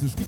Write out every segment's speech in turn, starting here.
dieses Spiel.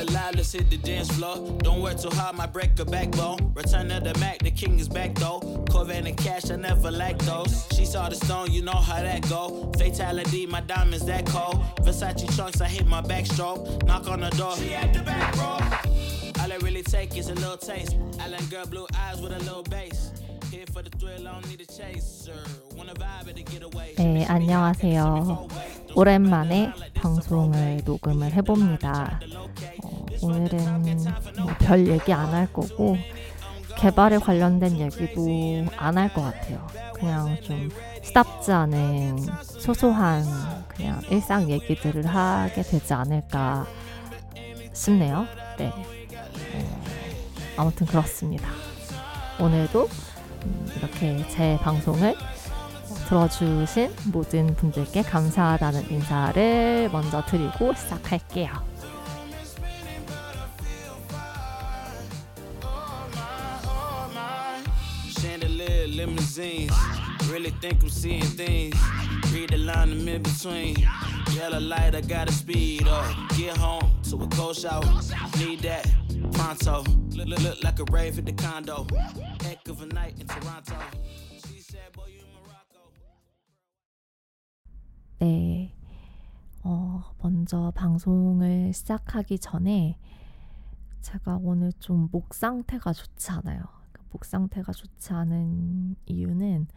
alive, let's hit the dance floor. Don't work too hard, might break a backbone. Return to the Mac, the king is back though. Corvette and cash, I never lack those. She saw the stone, you know how that go. Fatality, my diamonds that cold. Versace trunks, I hit my backstroke. Knock on the door, she at the back, bro. All I really take is a little taste. Island girl, blue eyes with a little bass. Here for the thrill, I don't need a chaser. Wanna vibe at the getaway. 네, 안녕하세요. 오랜만에 방송을 녹음을 해봅니다. 어, 오늘은 뭐 별 얘기 안 할 거고 개발에 관련된 얘기도 안 할 것 같아요. 그냥 좀 스탑지 않은 소소한 그냥 일상 얘기들을 하게 되지 않을까 싶네요. 네. 어, 아무튼 그렇습니다. 오늘도 음, 이렇게 제 방송을 들어주신 모든 분들께 감사하다는 인사를 먼저 드리고 시작할게요. Really think I'm seeing things. Read the line I'm in between. Yellow light, I gotta speed up. Get home to a cold shower. Need that pronto. Look, look, look like a rave at the condo. Heck of a night in Toronto. She said, boy, you Morocco. 네. 어, 먼저 방송을 시작하기 전에 제가 오늘 좀 목 상태가 좋지 않아요. 그목 상태가 좋지 않은 이유는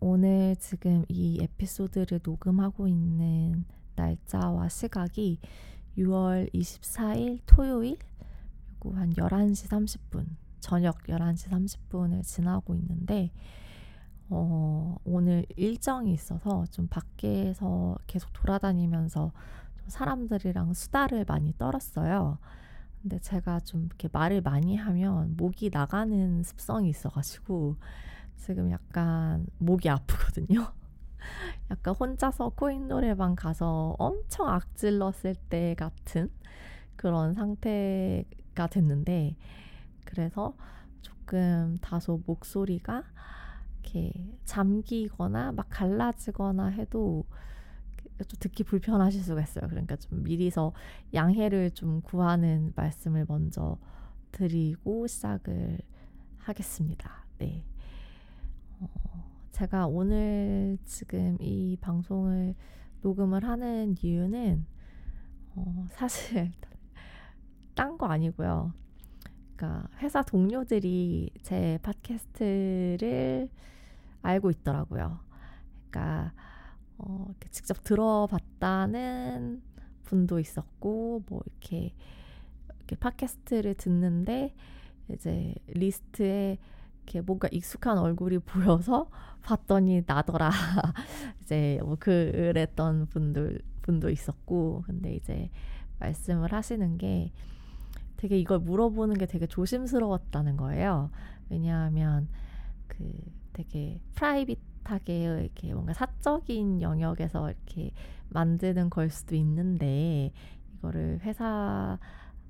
오늘 지금 이 에피소드를 녹음하고 있는 날짜와 시각이 6월 24일 토요일 그리고 한 11시 30분, 저녁 11시 30분을 지나고 있는데 어, 오늘 일정이 있어서 좀 밖에서 계속 돌아다니면서 좀 사람들이랑 수다를 많이 떨었어요. 근데 제가 좀 이렇게 말을 많이 하면 목이 나가는 습성이 있어가지고 지금 약간 목이 아프거든요. 약간 혼자서 코인 노래방 가서 엄청 악질렀을 때 같은 그런 상태가 됐는데 그래서 조금 다소 목소리가 이렇게 잠기거나 막 갈라지거나 해도 좀 듣기 불편하실 수가 있어요. 그러니까 좀 미리서 양해를 좀 구하는 말씀을 먼저 드리고 시작을 하겠습니다. 네. 어, 제가 오늘 지금 이 방송을 녹음을 하는 이유는 어, 사실 딴 거 아니고요. 그러니까 회사 동료들이 제 팟캐스트를 알고 있더라고요. 그러니까 어, 이렇게 직접 들어봤다는 분도 있었고 뭐 이렇게 이렇게 팟캐스트를 듣는데 이제 리스트에 이렇게 뭔가 익숙한 얼굴이 보여서 봤더니 나더라 이제 뭐 그랬던 분들 분도 있었고 근데 이제 말씀을 하시는 게 되게 이걸 물어보는 게 되게 조심스러웠다는 거예요. 왜냐하면 그 되게 프라이빗 하게 이렇게 뭔가 사적인 영역에서 이렇게 만드는 걸 수도 있는데 이거를 회사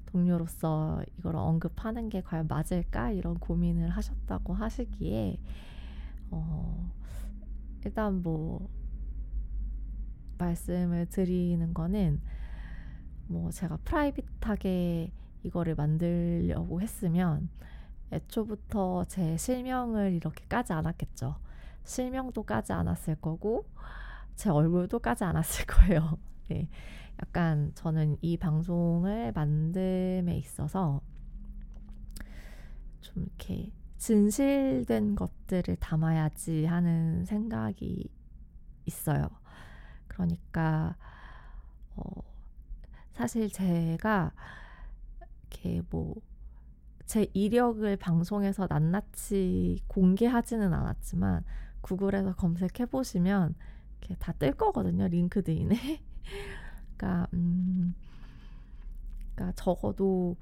동료로서 이걸 언급하는 게 과연 맞을까 이런 고민을 하셨다고 하시기에 어 일단 뭐 말씀을 드리는 거는 뭐 제가 프라이빗하게 이거를 만들려고 했으면 애초부터 제 실명을 이렇게 까지 않았겠죠. 실명도 까지 않았을 거고 제 얼굴도 까지 않았을 거예요. 네. 약간 저는 이 방송을 만듦에 있어서 좀 이렇게 진실된 것들을 담아야지 하는 생각이 있어요. 그러니까 어, 사실 제가 이렇게 뭐 제 이력을 방송에서 낱낱이 공개하지는 않았지만 구글에서 검색해 보시면 이렇게 다 뜰 거거든요. 링크드인에. 그러니까 음 그러니까 적어도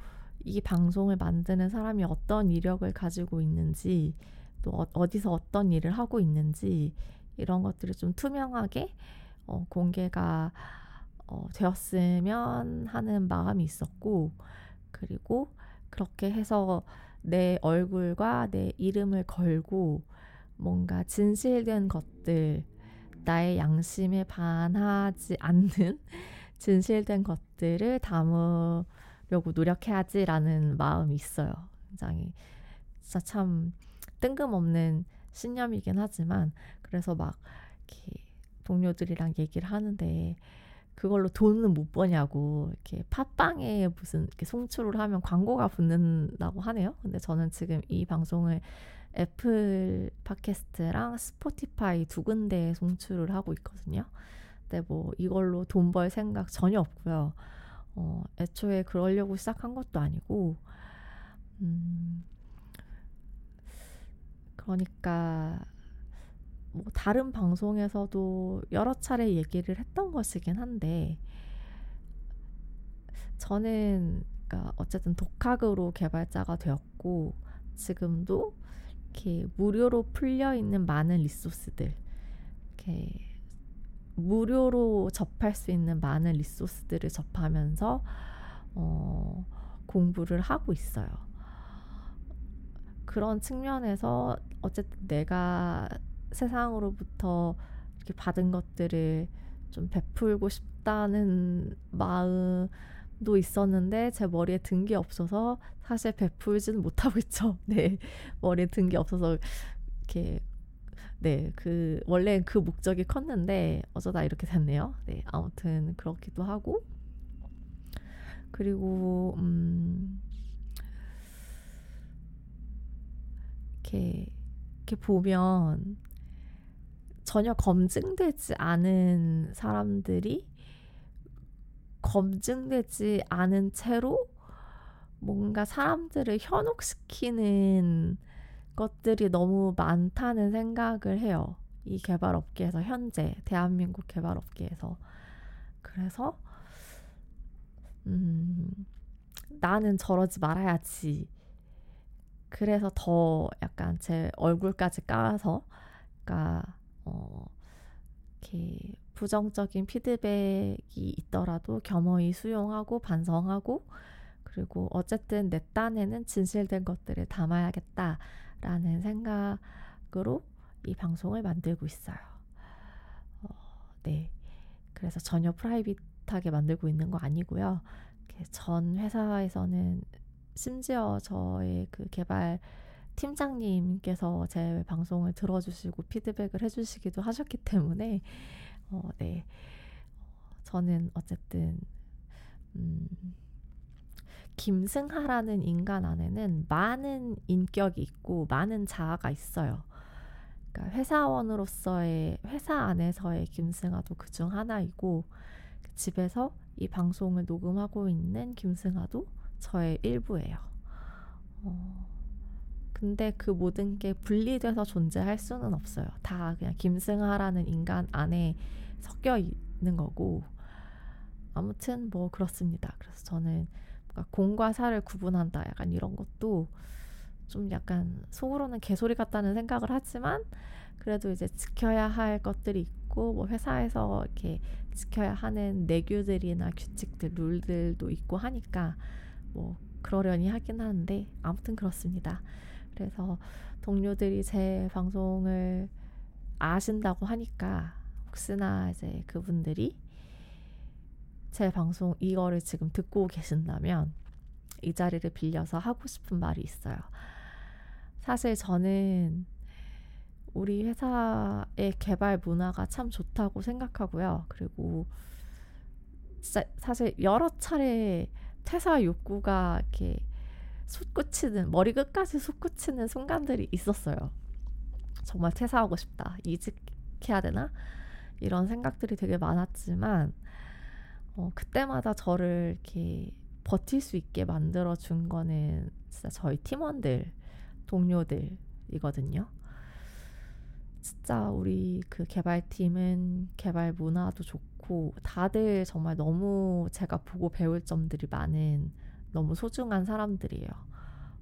이 방송을 만드는 사람이 어떤 이력을 가지고 있는지 또 어, 어디서 어떤 일을 하고 있는지 이런 것들을 좀 투명하게 어, 공개가 어, 되었으면 하는 마음이 있었고 그리고 그렇게 해서 내 얼굴과 내 이름을 걸고 뭔가 진실된 것들 나의 양심에 반하지 않는 진실된 것들을 담으려고 노력해야지라는 마음이 있어요. 굉장히 진짜 참 뜬금없는 신념이긴 하지만 그래서 막 이렇게 동료들이랑 얘기를 하는데 그걸로 돈은 못 버냐고 이렇게 팟빵에 무슨 이렇게 송출을 하면 광고가 붙는다고 하네요. 근데 저는 지금 이 방송을 애플 팟캐스트랑 스포티파이 두 군데에 송출을 하고 있거든요. 근데 뭐 이걸로 돈 벌 생각 전혀 없고요. 어, 애초에 그러려고 시작한 것도 아니고, 음, 그러니까 뭐 다른 방송에서도 여러 차례 얘기를 했던 것이긴 한데 저는 그러니까 어쨌든 독학으로 개발자가 되었고 지금도 이렇게 무료로 풀려 있는 많은 리소스들 이렇게 무료로 접할 수 있는 많은 리소스들을 접하면서 어, 공부를 하고 있어요. 그런 측면에서 어쨌든 내가 세상으로부터 이렇게 받은 것들을 좀 베풀고 싶다는 마음 도 있었는데 제 머리에 든 게 없어서 사실 베풀지는 못하고 있죠. 네, 머리에 든 게 없어서 이렇게 네, 그 원래 그 목적이 컸는데 어쩌다 이렇게 됐네요. 네, 아무튼 그렇기도 하고 그리고 음 이렇게 이렇게 보면 전혀 검증되지 않은 사람들이 검증되지 않은 채로 뭔가 사람들을 현혹시키는 것들이 너무 많다는 생각을 해요. 이 개발 업계에서 현재 대한민국 개발 업계에서 그래서 음, 나는 저러지 말아야지. 그래서 더 약간 제 얼굴까지 까서 그러니까 어, 이렇게 부정적인 피드백이 있더라도 겸허히 수용하고 반성하고 그리고 어쨌든 내 딴에는 진실된 것들을 담아야겠다라는 생각으로 이 방송을 만들고 있어요. 어, 네. 그래서 전혀 프라이빗하게 만들고 있는 거 아니고요. 전 회사에서는 심지어 저의 그 개발 팀장님께서 제 방송을 들어주시고 피드백을 해주시기도 하셨기 때문에 어, 네 저는 어쨌든 음, 김승하라는 인간 안에는 많은 인격이 있고 많은 자아가 있어요. 그러니까 회사원으로서의 회사 안에서의 김승하도 그 중 하나이고 집에서 이 방송을 녹음하고 있는 김승하도 저의 일부예요. 어, 근데 그 모든 게 분리돼서 존재할 수는 없어요. 다 그냥 김승하라는 인간 안에 섞여 있는 거고. 아무튼 뭐 그렇습니다. 그래서 저는 공과 사를 구분한다. 약간 이런 것도 좀 약간 속으로는 개소리 같다는 생각을 하지만 그래도 이제 지켜야 할 것들이 있고 뭐 회사에서 이렇게 지켜야 하는 내규들이나 규칙들, 룰들도 있고 하니까 뭐 그러려니 하긴 하는데 아무튼 그렇습니다. 그래서 동료들이 제 방송을 아신다고 하니까 혹시나 이제 그분들이 제 방송 이거를 지금 듣고 계신다면 이 자리를 빌려서 하고 싶은 말이 있어요. 사실 저는 우리 회사의 개발 문화가 참 좋다고 생각하고요. 그리고 사실 여러 차례 퇴사 욕구가 이렇게 솟구치는 머리 끝까지 솟구치는 순간들이 있었어요. 정말 퇴사하고 싶다. 이직해야 되나? 이런 생각들이 되게 많았지만 어, 그때마다 저를 이렇게 버틸 수 있게 만들어 준 거는 진짜 저희 팀원들, 동료들이거든요. 진짜 우리 그 개발팀은 개발 문화도 좋고 다들 정말 너무 제가 보고 배울 점들이 많은 너무 소중한 사람들이에요.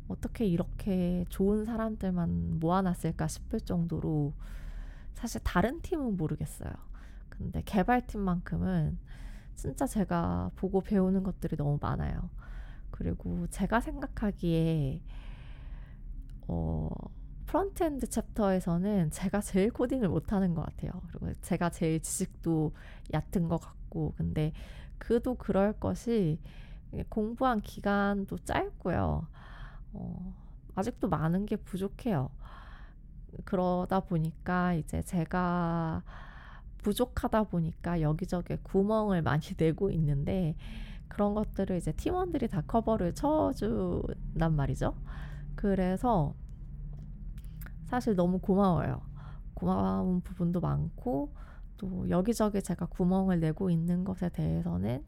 어떻게 이렇게 좋은 사람들만 모아놨을까 싶을 정도로 사실 다른 팀은 모르겠어요. 근데 개발팀만큼은 진짜 제가 보고 배우는 것들이 너무 많아요. 그리고 제가 생각하기에 어 frontend chapter에서는 제가 제일 코딩을 못하는 것 같아요. 그리고 제가 제일 지식도 얕은 것 같고, 근데 그도 그럴 것이 공부한 기간도 짧고요. 어, 아직도 많은 게 부족해요. 그러다 보니까 이제 제가 부족하다 보니까 여기저기 구멍을 많이 내고 있는데 그런 것들을 이제 팀원들이 다 커버를 쳐준단 말이죠. 그래서 사실 너무 고마워요. 고마운 부분도 많고 또 여기저기 제가 구멍을 내고 있는 것에 대해서는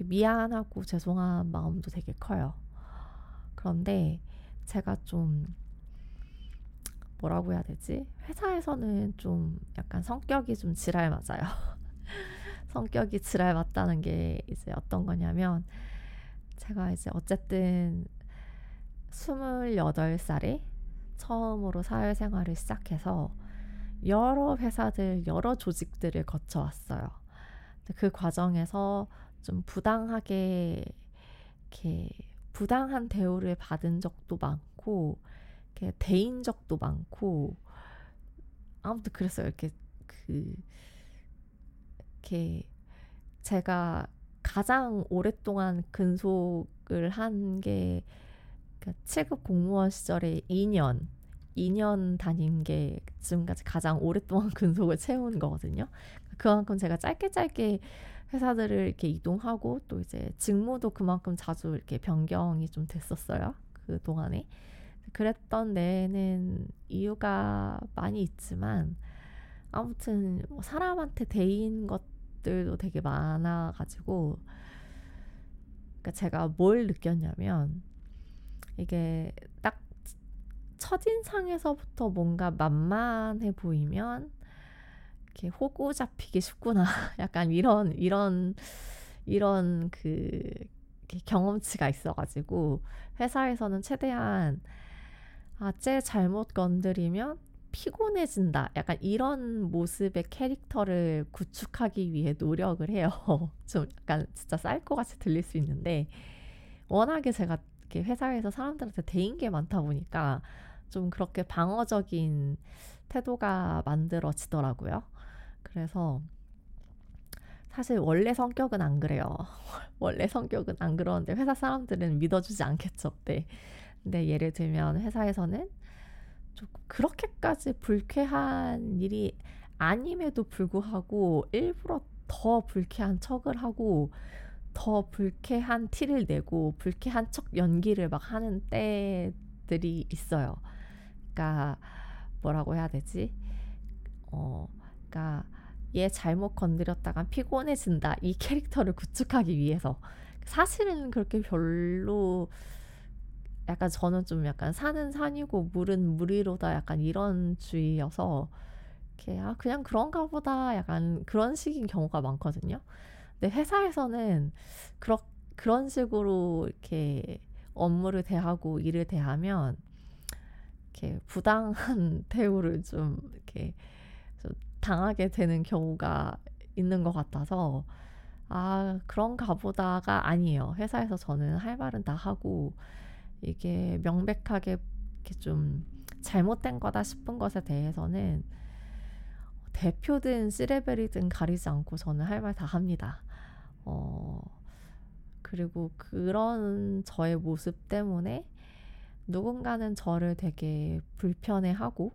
미안하고 죄송한 마음도 되게 커요. 그런데 제가 좀 뭐라고 해야 되지? 회사에서는 좀 약간 성격이 좀 지랄 맞아요. 성격이 지랄 맞다는 게 이제 어떤 거냐면 제가 이제 어쨌든 28살에 처음으로 사회생활을 시작해서 여러 회사들, 여러 조직들을 거쳐왔어요. 그 과정에서 좀 부당하게 이렇게 부당한 대우를 받은 적도 많고, 이렇게 대인 적도 많고, 아무튼 그랬어요. 이렇게 그 이렇게 제가 가장 오랫동안 근속을 한 게 그러니까 7급 공무원 시절에 2년 2년 다닌 게 지금까지 가장 오랫동안 근속을 채운 거거든요. 그만큼 제가 짧게 짧게 회사들을 이렇게 이동하고 또 이제 직무도 그만큼 자주 이렇게 변경이 좀 됐었어요. 그 동안에. 그랬던 데에는 이유가 많이 있지만 아무튼 뭐 사람한테 대인 것들도 되게 많아가지고 그러니까 제가 뭘 느꼈냐면 이게 딱 첫인상에서부터 뭔가 만만해 보이면 이렇게 호구 잡히기 쉽구나. 약간 이런 이런 이런 그 경험치가 있어가지고 회사에서는 최대한 아쟤 잘못 건드리면 피곤해진다. 약간 이런 모습의 캐릭터를 구축하기 위해 노력을 해요. 좀 약간 진짜 쌀것 같이 들릴 수 있는데 워낙에 제가 이렇게 회사에서 사람들한테 대인 게 많다 보니까 좀 그렇게 방어적인 태도가 만들어지더라고요. 그래서 사실 원래 성격은 안 그래요. 원래 성격은 안 그러는데 회사 사람들은 믿어주지 않겠죠. 네. 근데 예를 들면 회사에서는 그렇게까지 불쾌한 일이 아님에도 불구하고 일부러 더 불쾌한 척을 하고 더 불쾌한 티를 내고 불쾌한 척 연기를 막 하는 때들이 있어요. 그러니까 뭐라고 해야 되지? 어, 그러니까 얘 잘못 건드렸다간 피곤해진다 이 캐릭터를 구축하기 위해서 사실은 그렇게 별로 약간 저는 좀 약간 산은 산이고 물은 물이로다 약간 이런 주의여서 이렇게 아 그냥 그런가 보다 약간 그런 식인 경우가 많거든요. 근데 회사에서는 그런 그런 식으로 이렇게 업무를 대하고 일을 대하면 이렇게 부당한 대우를 좀 이렇게 좀 당하게 되는 경우가 있는 것 같아서 아 그런가 보다가 아니에요. 회사에서 저는 할 말은 다 하고 이게 명백하게 이렇게 좀 잘못된 거다 싶은 것에 대해서는 대표든 시레벨이든 가리지 않고 저는 할 말 다 합니다. 어, 그리고 그런 저의 모습 때문에 누군가는 저를 되게 불편해하고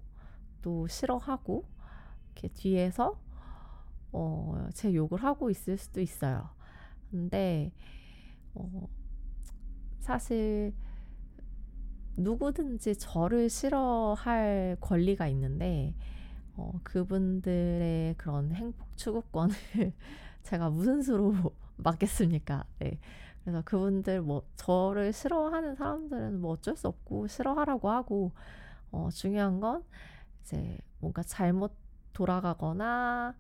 또 싫어하고 이렇게 뒤에서 어, 제 욕을 하고 있을 수도 있어요. 근데 어, 사실 누구든지 저를 싫어할 권리가 있는데 어, 그분들의 그런 행복 추구권을 제가 무슨 수로 맞겠습니까? 네. 그래서 그분들 뭐 저를 싫어하는 사람들은 뭐 어쩔 수 없고 싫어하라고 하고 어, 중요한 건 이제 뭔가 잘못 돌아가거나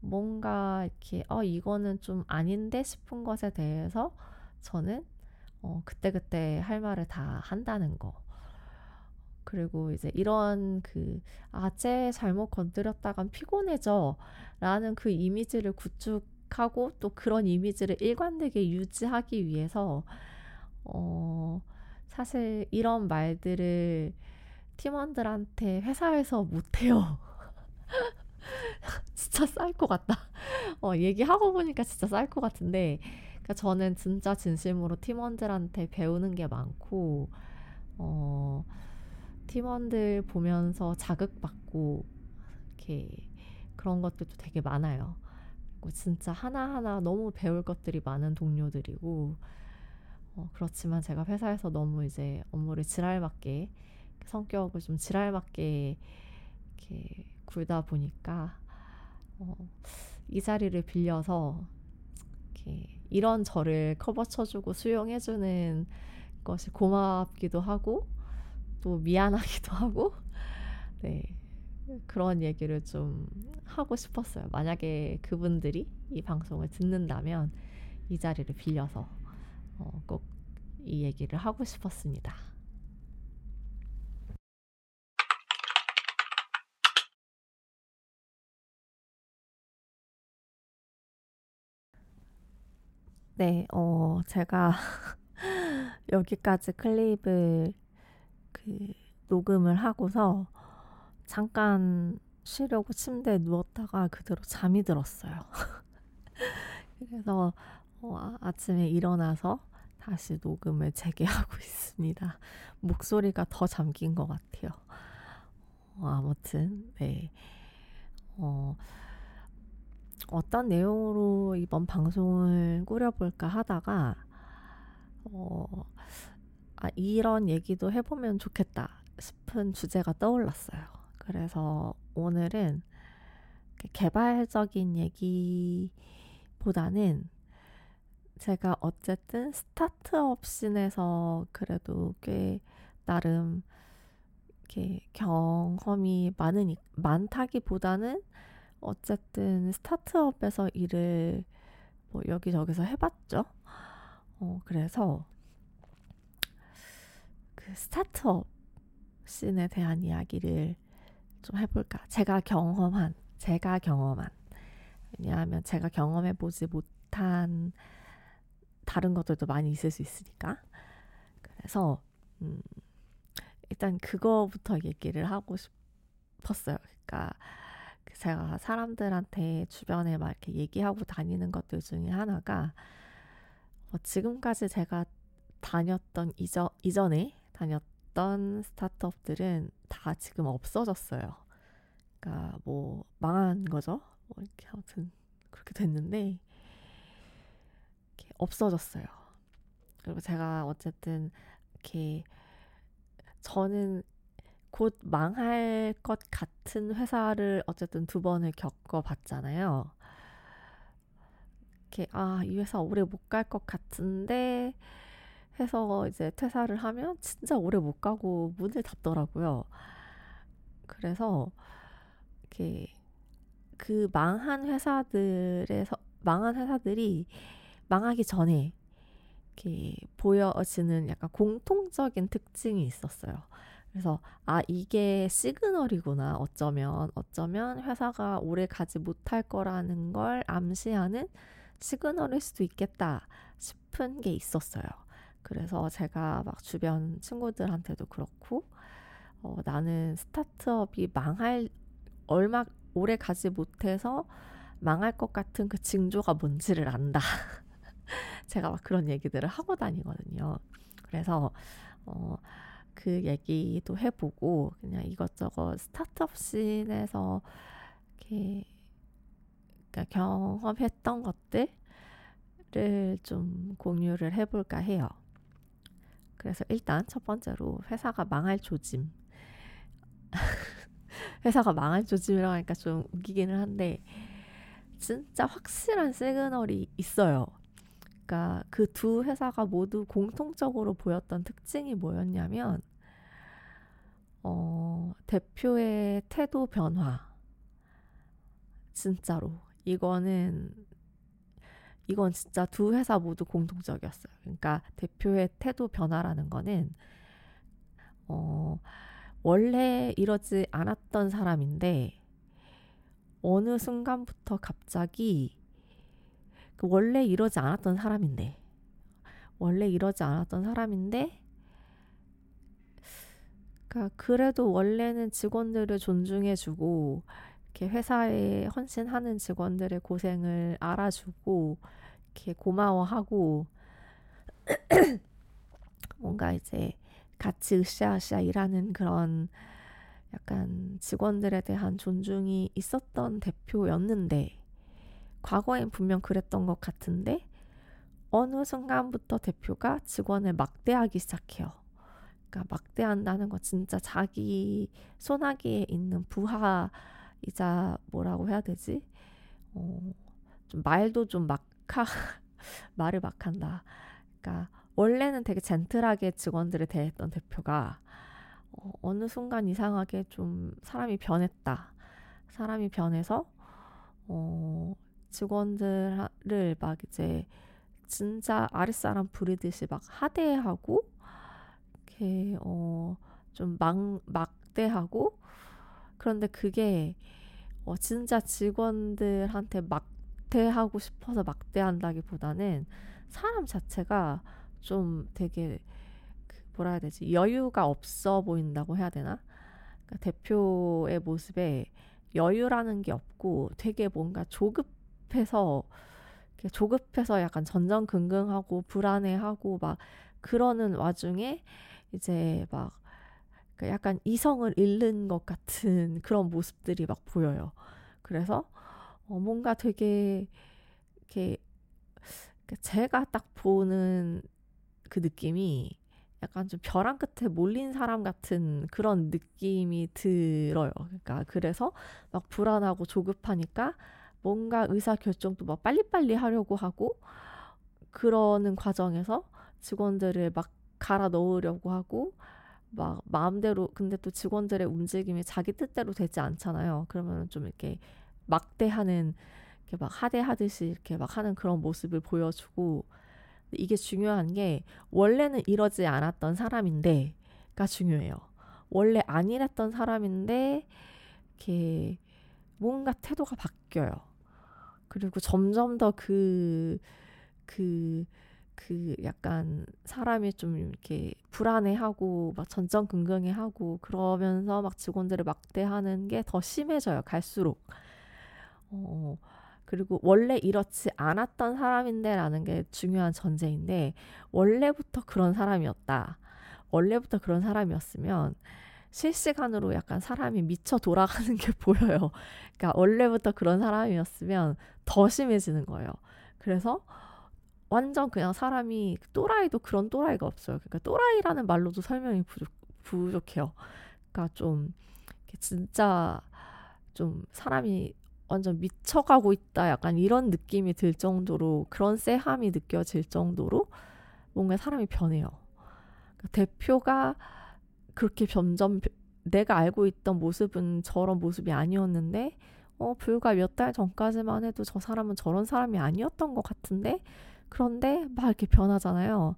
뭔가 이렇게 어 이거는 좀 아닌데 싶은 것에 대해서 저는 어 그때그때 할 말을 다 한다는 거. 그리고 이제 이런 그, 아, 쟤 잘못 건드렸다간 피곤해져. 라는 그 이미지를 구축하고 또 그런 이미지를 일관되게 유지하기 위해서, 어, 사실 이런 말들을 팀원들한테 회사에서 못해요. 진짜 쌀 것 같다. 어, 얘기하고 보니까 진짜 쌀 것 같은데, 그러니까 저는 진짜 진심으로 팀원들한테 배우는 게 많고, 어, 팀원들 보면서 자극받고, 이렇게 그런 것들도 되게 많아요. 그리고 진짜 하나하나 너무 배울 것들이 많은 동료들이고, 어, 그렇지만 제가 회사에서 너무 이제 업무를 지랄맞게 성격을 좀 지랄맞게 이렇게 굴다 보니까 어, 이 자리를 빌려서 이런 저를 커버 쳐주고 수용해주는 것이 고맙기도 하고 또 미안하기도 하고 네 그런 얘기를 좀 하고 싶었어요. 만약에 그분들이 이 방송을 듣는다면 이 자리를 빌려서 어, 꼭이 얘기를 하고 싶었습니다. 네, 어, 제가 여기까지 클립을 그 녹음을 하고서 잠깐 쉬려고 침대에 누웠다가 그대로 잠이 들었어요. 그래서 어, 아, 아침에 일어나서 다시 녹음을 재개하고 있습니다. 목소리가 더 잠긴 것 같아요. 어, 아무튼, 네. 어, 어떤 내용으로 이번 방송을 꾸려볼까 하다가, 어, 아, 이런 얘기도 해보면 좋겠다 싶은 주제가 떠올랐어요. 그래서 오늘은 개발적인 얘기보다는 제가 어쨌든 스타트업 scene에서 그래도 꽤 나름 이렇게 경험이 많으니 많다기보다는 어쨌든 스타트업에서 일을 뭐 여기저기서 해봤죠. 어, 그래서 그 스타트업 씬에 대한 이야기를 좀 해볼까. 제가 경험한, 제가 경험한. 왜냐하면 제가 경험해보지 못한 다른 것들도 많이 있을 수 있으니까. 그래서, 음, 일단 그거부터 얘기를 하고 싶었어요. 그러니까, 제가 사람들한테 주변에 막 이렇게 얘기하고 다니는 것들 중에 하나가 어, 지금까지 제가 다녔던 이전, 이전에 다녔던 스타트업들은 다 지금 없어졌어요. 그러니까 뭐 망한 거죠. 뭐 이렇게 아무튼 그렇게 됐는데 이렇게 없어졌어요. 그리고 제가 어쨌든 이렇게 저는 곧 망할 것 같은 회사를 어쨌든 두 번을 겪어봤잖아요. 이렇게 아, 이 회사 오래 못 갈 것 같은데 해서 이제 퇴사를 하면 진짜 오래 못 가고 문을 닫더라고요. 그래서 이렇게 그 망한 회사들에서 망한 회사들이 망하기 전에 이렇게 보여지는 약간 공통적인 특징이 있었어요. 그래서 아 이게 시그널이구나 어쩌면 어쩌면 회사가 오래 가지 못할 거라는 걸 암시하는 시그널일 수도 있겠다 싶은 게 있었어요. 그래서 제가 막 주변 친구들한테도 그렇고 어, 나는 스타트업이 망할 얼마 오래 가지 못해서 망할 것 같은 그 징조가 뭔지를 안다. 제가 막 그런 얘기들을 하고 다니거든요. 그래서 어, 그 얘기도 해보고 그냥 이것저것 스타트업 scene에서 이렇게 그러니까 경험했던 것들을 좀 공유를 해볼까 해요. 그래서 일단 첫 번째로 회사가 망할 조짐. 회사가 망할 조짐이라고 하니까 좀 웃기기는 한데 진짜 확실한 시그널이 있어요. 그러니까 그 두 회사가 모두 공통적으로 보였던 특징이 뭐였냐면 어 어, 대표의 태도 변화. 진짜로. 이거는, 이건 진짜 두 회사 모두 공통적이었어요. 그러니까 대표의 태도 변화라는 거는, 어, 원래 이러지 않았던 사람인데, 어느 순간부터 갑자기, 그 원래 이러지 않았던 사람인데, 원래 이러지 않았던 사람인데, 그러니까 그래도 원래는 직원들을 존중해주고 이렇게 회사에 헌신하는 직원들의 고생을 알아주고 이렇게 고마워하고 뭔가 이제 같이 으쌰으쌰 일하는 그런 약간 직원들에 대한 존중이 있었던 대표였는데 과거엔 분명 그랬던 것 같은데 어느 순간부터 대표가 직원을 막대하기 시작해요. 그러니까 막대한다는 거 진짜 자기 소나기에 있는 부하이자 뭐라고 해야 되지? 어, 좀 말도 좀 막하 말을 막한다. 그러니까 원래는 되게 젠틀하게 직원들을 대했던 대표가 어, 어느 순간 이상하게 좀 사람이 변했다. 사람이 변해서 어, 직원들을 막 이제 진짜 아랫사람 부르듯이 막 하대하고 이렇게 어, 좀 막, 막대하고 그런데 그게 어, 진짜 직원들한테 막대하고 싶어서 막대한다기보다는 사람 자체가 좀 되게 그 뭐라 해야 되지 여유가 없어 보인다고 해야 되나? 그러니까 대표의 모습에 여유라는 게 없고 되게 뭔가 조급해서 조급해서 약간 전전긍긍하고 불안해하고 막 그러는 와중에 이제 막그 약간 이성을 잃는 것 같은 그런 모습들이 막 보여요. 그래서 어 뭔가 되게 이렇게 제가 딱 보는 그 느낌이 약간 좀 벼랑 끝에 몰린 사람 같은 그런 느낌이 들어요. 그러니까 그래서 막 불안하고 조급하니까 뭔가 의사 결정도 막 빨리빨리 하려고 하고 그러는 과정에서 직원들을 막 갈아 넣으려고 하고 막 마음대로 근데 또 직원들의 움직임이 자기 뜻대로 되지 않잖아요. 그러면 좀 이렇게 막대하는 이렇게 막 하대하듯이 이렇게 막 하는 그런 모습을 보여주고 이게 중요한 게 원래는 이러지 않았던 사람인데가 중요해요. 원래 안 이랬던 사람인데 이렇게 뭔가 태도가 바뀌어요. 그리고 점점 더 그, 그, 그 약간 사람이 좀 이렇게 불안해하고 막 전전긍긍해하고 그러면서 막 직원들을 막대하는 게 더 심해져요. 갈수록. 어, 그리고 원래 이렇지 않았던 사람인데라는 게 중요한 전제인데 원래부터 그런 사람이었다. 원래부터 그런 사람이었으면 실시간으로 약간 사람이 미쳐 돌아가는 게 보여요. 그러니까 원래부터 그런 사람이었으면 더 심해지는 거예요. 그래서 완전 그냥 사람이 또라이도 그런 또라이가 없어요. 그러니까 또라이라는 말로도 설명이 부족, 부족해요. 그러니까 좀 진짜 좀 사람이 완전 미쳐가고 있다. 약간 이런 느낌이 들 정도로 그런 쎄함이 느껴질 정도로 뭔가 사람이 변해요. 그러니까 대표가 그렇게 점점 내가 알고 있던 모습은 저런 모습이 아니었는데 어 불과 몇 달 전까지만 해도 저 사람은 저런 사람이 아니었던 것 같은데 그런데 막 이렇게 변하잖아요.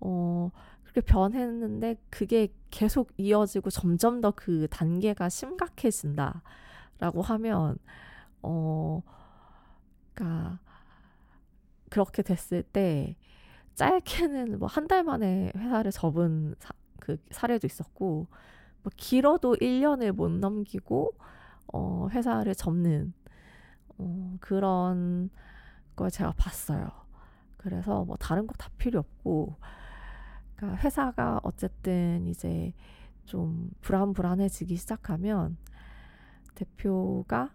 어, 그렇게 변했는데 그게 계속 이어지고 점점 더 그 단계가 심각해진다 라고 하면, 어, 그니까, 그렇게 됐을 때, 짧게는 뭐 한 달 만에 회사를 접은 사, 그 사례도 있었고, 뭐 길어도 1년을 못 넘기고, 어, 회사를 접는, 어, 그런 걸 제가 봤어요. 그래서 뭐 다른 거 다 필요 없고 그러니까 회사가 어쨌든 이제 좀 불안불안해지기 시작하면 대표가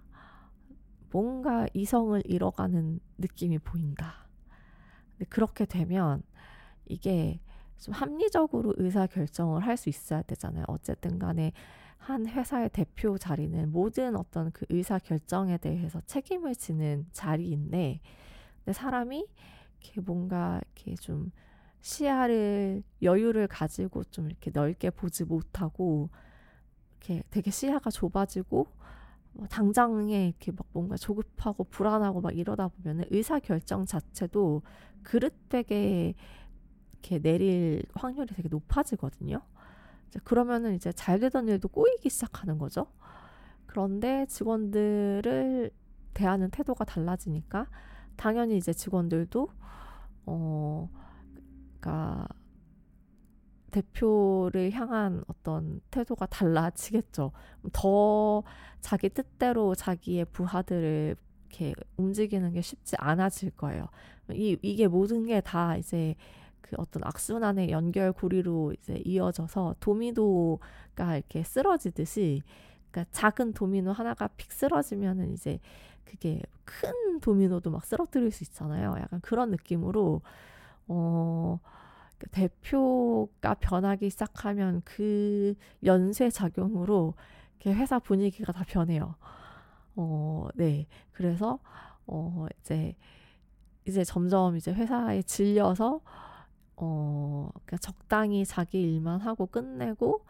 뭔가 이성을 잃어가는 느낌이 보인다. 근데 그렇게 되면 이게 좀 합리적으로 의사 결정을 할 수 있어야 되잖아요. 어쨌든 간에 한 회사의 대표 자리는 모든 어떤 그 의사 결정에 대해서 책임을 지는 자리인데, 근데 사람이 이렇게 뭔가 이렇게 좀 시야를 여유를 가지고 좀 이렇게 넓게 보지 못하고 이렇게 되게 시야가 좁아지고 뭐 당장에 이렇게 막 뭔가 조급하고 불안하고 막 이러다 보면은 의사 결정 자체도 그릇되게 이렇게 내릴 확률이 되게 높아지거든요. 이제 그러면은 이제 잘 되던 일도 꼬이기 시작하는 거죠. 그런데 직원들을 대하는 태도가 달라지니까 당연히 이제 직원들도 어 그러니까 대표를 향한 어떤 태도가 달라지겠죠. 더 자기 뜻대로 자기의 부하들을 이렇게 움직이는 게 쉽지 않아질 거예요. 이 이게 모든 게 다 이제 그 어떤 악순환의 연결고리로 이제 이어져서 도미노가 이렇게 쓰러지듯이 그러니까 작은 도미노 하나가 픽 쓰러지면은 이제 그게 큰 도미노도 막 쓰러뜨릴 수 있잖아요. 약간 그런 느낌으로 어그 대표가 변하기 시작하면 그 연쇄 작용으로 이렇게 회사 분위기가 다 변해요. 어, 네. 그래서 어 이제 이제 점점 이제 회사에 질려서 어 그러니까 적당히 자기 일만 하고 끝내고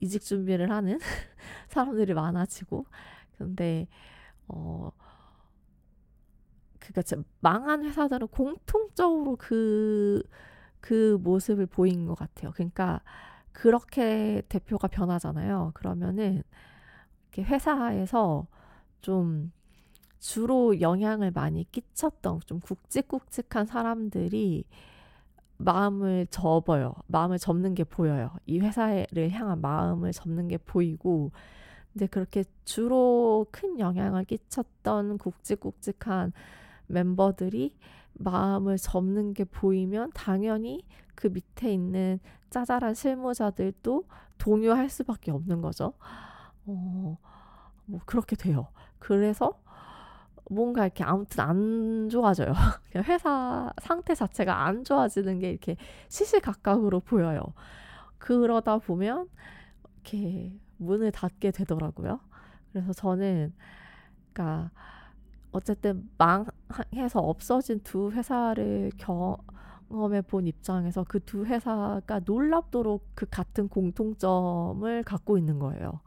이직 준비를 하는 사람들이 많아지고 근데 어 그니까 망한 회사들은 공통적으로 그, 그 모습을 보인 것 같아요. 그러니까 그렇게 대표가 변하잖아요. 그러면은 이렇게 회사에서 좀 주로 영향을 많이 끼쳤던 좀 굵직굵직한 사람들이 마음을 접어요. 마음을 접는 게 보여요. 이 회사를 향한 마음을 접는 게 보이고, 근데 그렇게 주로 큰 영향을 끼쳤던 굵직굵직한 멤버들이 마음을 접는 게 보이면 당연히 그 밑에 있는 짜잘한 실무자들도 동요할 수밖에 없는 거죠. 어, 뭐 그렇게 돼요. 그래서 뭔가 이렇게 아무튼 안 좋아져요. 그냥 회사 상태 자체가 안 좋아지는 게 이렇게 시시각각으로 보여요. 그러다 보면 이렇게 문을 닫게 되더라고요. 그래서 저는 그러니까 어쨌든 망해서 없어진 두 회사를 경험해 본 입장에서 그 두 회사가 놀랍도록 그 같은 공통점을 갖고 있는 거예요.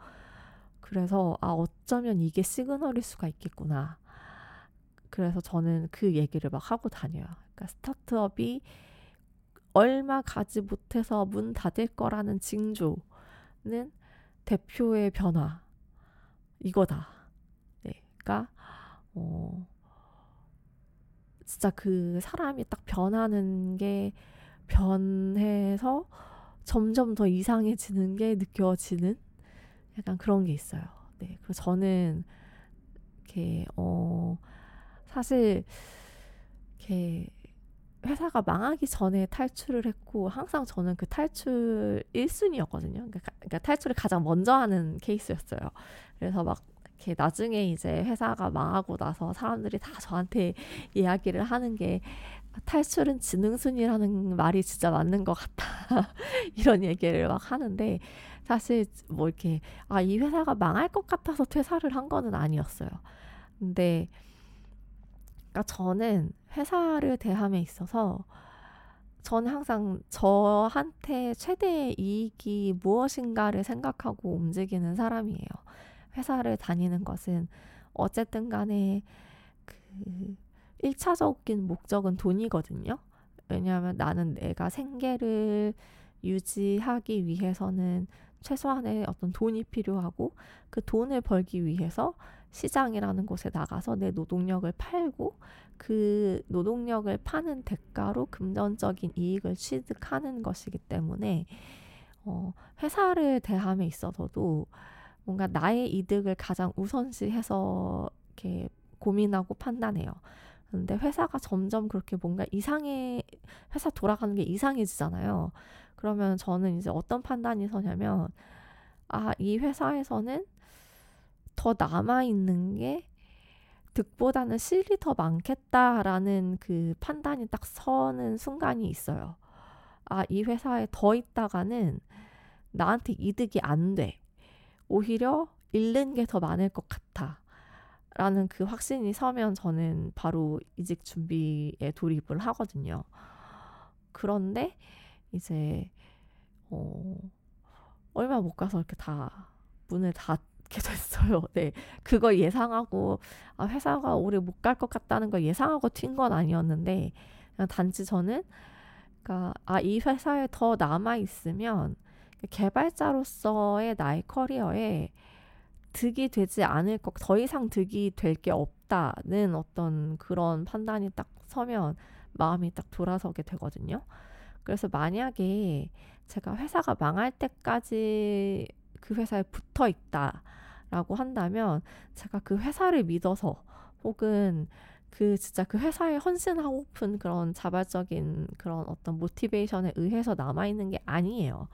그래서 아 어쩌면 이게 시그널일 수가 있겠구나. 그래서 저는 그 얘기를 막 하고 다녀요. 그러니까 스타트업이 얼마 가지 못해서 문 닫을 거라는 징조는 대표의 변화 이거다. 네, 그러니까 어 진짜 그 사람이 딱 변하는 게 변해서 점점 더 이상해지는 게 느껴지는 약간 그런 게 있어요. 네, 그래서 저는 이렇게 어 사실 이렇게 회사가 망하기 전에 탈출을 했고 항상 저는 그 탈출 1순위였거든요. 그러니까, 그러니까 탈출을 가장 먼저 하는 케이스였어요. 그래서 막 이렇게 나중에 이제 회사가 망하고 나서 사람들이 다 저한테 이야기를 하는 게 탈출은 지능순이라는 말이 진짜 맞는 것 같다. 이런 얘기를 막 하는데 사실 뭐 이렇게 아 이 회사가 망할 것 같아서 퇴사를 한 거는 아니었어요. 근데 그러니까 저는 회사를 대함에 있어서 저는 항상 저한테 최대의 이익이 무엇인가를 생각하고 움직이는 사람이에요. 회사를 다니는 것은 어쨌든 간에 그 1차적인 목적은 돈이거든요. 왜냐하면 나는 내가 생계를 유지하기 위해서는 최소한의 어떤 돈이 필요하고 그 돈을 벌기 위해서 시장이라는 곳에 나가서 내 노동력을 팔고 그 노동력을 파는 대가로 금전적인 이익을 취득하는 것이기 때문에 어, 회사를 대함에 있어서도 뭔가 나의 이득을 가장 우선시해서 이렇게 고민하고 판단해요. 근데 회사가 점점 그렇게 뭔가 이상해 회사 돌아가는 게 이상해지잖아요. 그러면 저는 이제 어떤 판단이 서냐면 아, 이 회사에서는 더 남아 있는 게 득보다는 실이 더 많겠다라는 그 판단이 딱 서는 순간이 있어요. 아, 이 회사에 더 있다가는 나한테 이득이 안 돼. 오히려 잃는 게 더 많을 것 같아. 라는 그 확신이 서면 저는 바로 이직 준비에 돌입을 하거든요. 그런데 이제, 어, 얼마 못 가서 이렇게 다 문을 닫 게 됐어요. 네. 그걸 예상하고, 아, 회사가 오래 못 갈 것 같다는 걸 예상하고 튄 건 아니었는데, 그냥 단지 저는, 그니까, 아, 이 회사에 더 남아 있으면, 개발자로서의 나의 커리어에 득이 되지 않을 것, 더 이상 득이 될 게 없다는 어떤 그런 판단이 딱 서면 마음이 딱 돌아서게 되거든요. 그래서 만약에 제가 회사가 망할 때까지 그 회사에 붙어 있다 라고 한다면 제가 그 회사를 믿어서 혹은 그 진짜 그 회사에 헌신하고픈 그런 자발적인 그런 어떤 모티베이션에 의해서 남아있는 게 아니에요.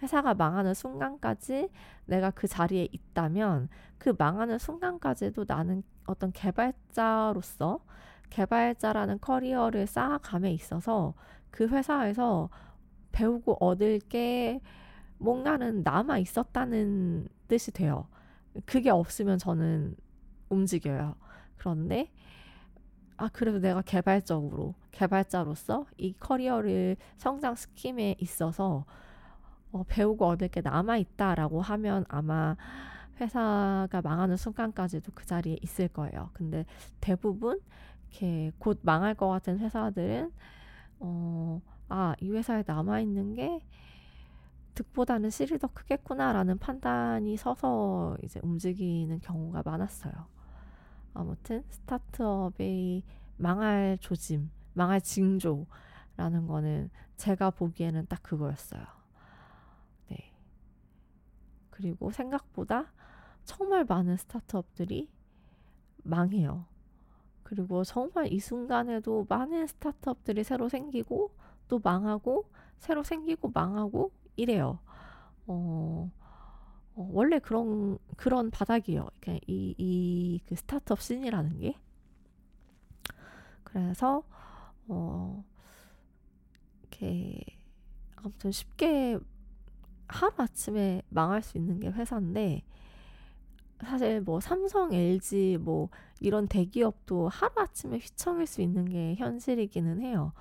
회사가 망하는 순간까지 내가 그 자리에 있다면 그 망하는 순간까지도 나는 어떤 개발자로서 개발자라는 커리어를 쌓아감에 있어서 그 회사에서 배우고 얻을 게 뭔가는 남아 있었다는 뜻이 돼요. 그게 없으면 저는 움직여요. 그런데 아 그래도 내가 개발적으로 개발자로서 이 커리어를 성장시킴에 있어서 어, 배우고 얻을 게 남아 있다라고 하면 아마 회사가 망하는 순간까지도 그 자리에 있을 거예요. 근데 대부분 이렇게 곧 망할 것 같은 회사들은 어, 아, 이 회사에 남아 있는 게 득보다는 실이 더 크겠구나라는 판단이 서서 이제 움직이는 경우가 많았어요. 아무튼 스타트업의 망할 조짐, 망할 징조라는 거는 제가 보기에는 딱 그거였어요. 그리고 생각보다 정말 많은 스타트업들이 망해요. 그리고 정말 이 순간에도 많은 스타트업들이 새로 생기고 또 망하고 새로 생기고 망하고 이래요. 어, 어 원래 그런 그런 바닥이에요. 이이 그 스타트업 씬이라는 게. 그래서 어 이렇게 아무튼 쉽게 하루 아침에 망할 수 있는 게 회사인데 사실 뭐 삼성, LG 뭐 이런 대기업도 하루 아침에 휘청일 수 있는 게 현실이기는 해요.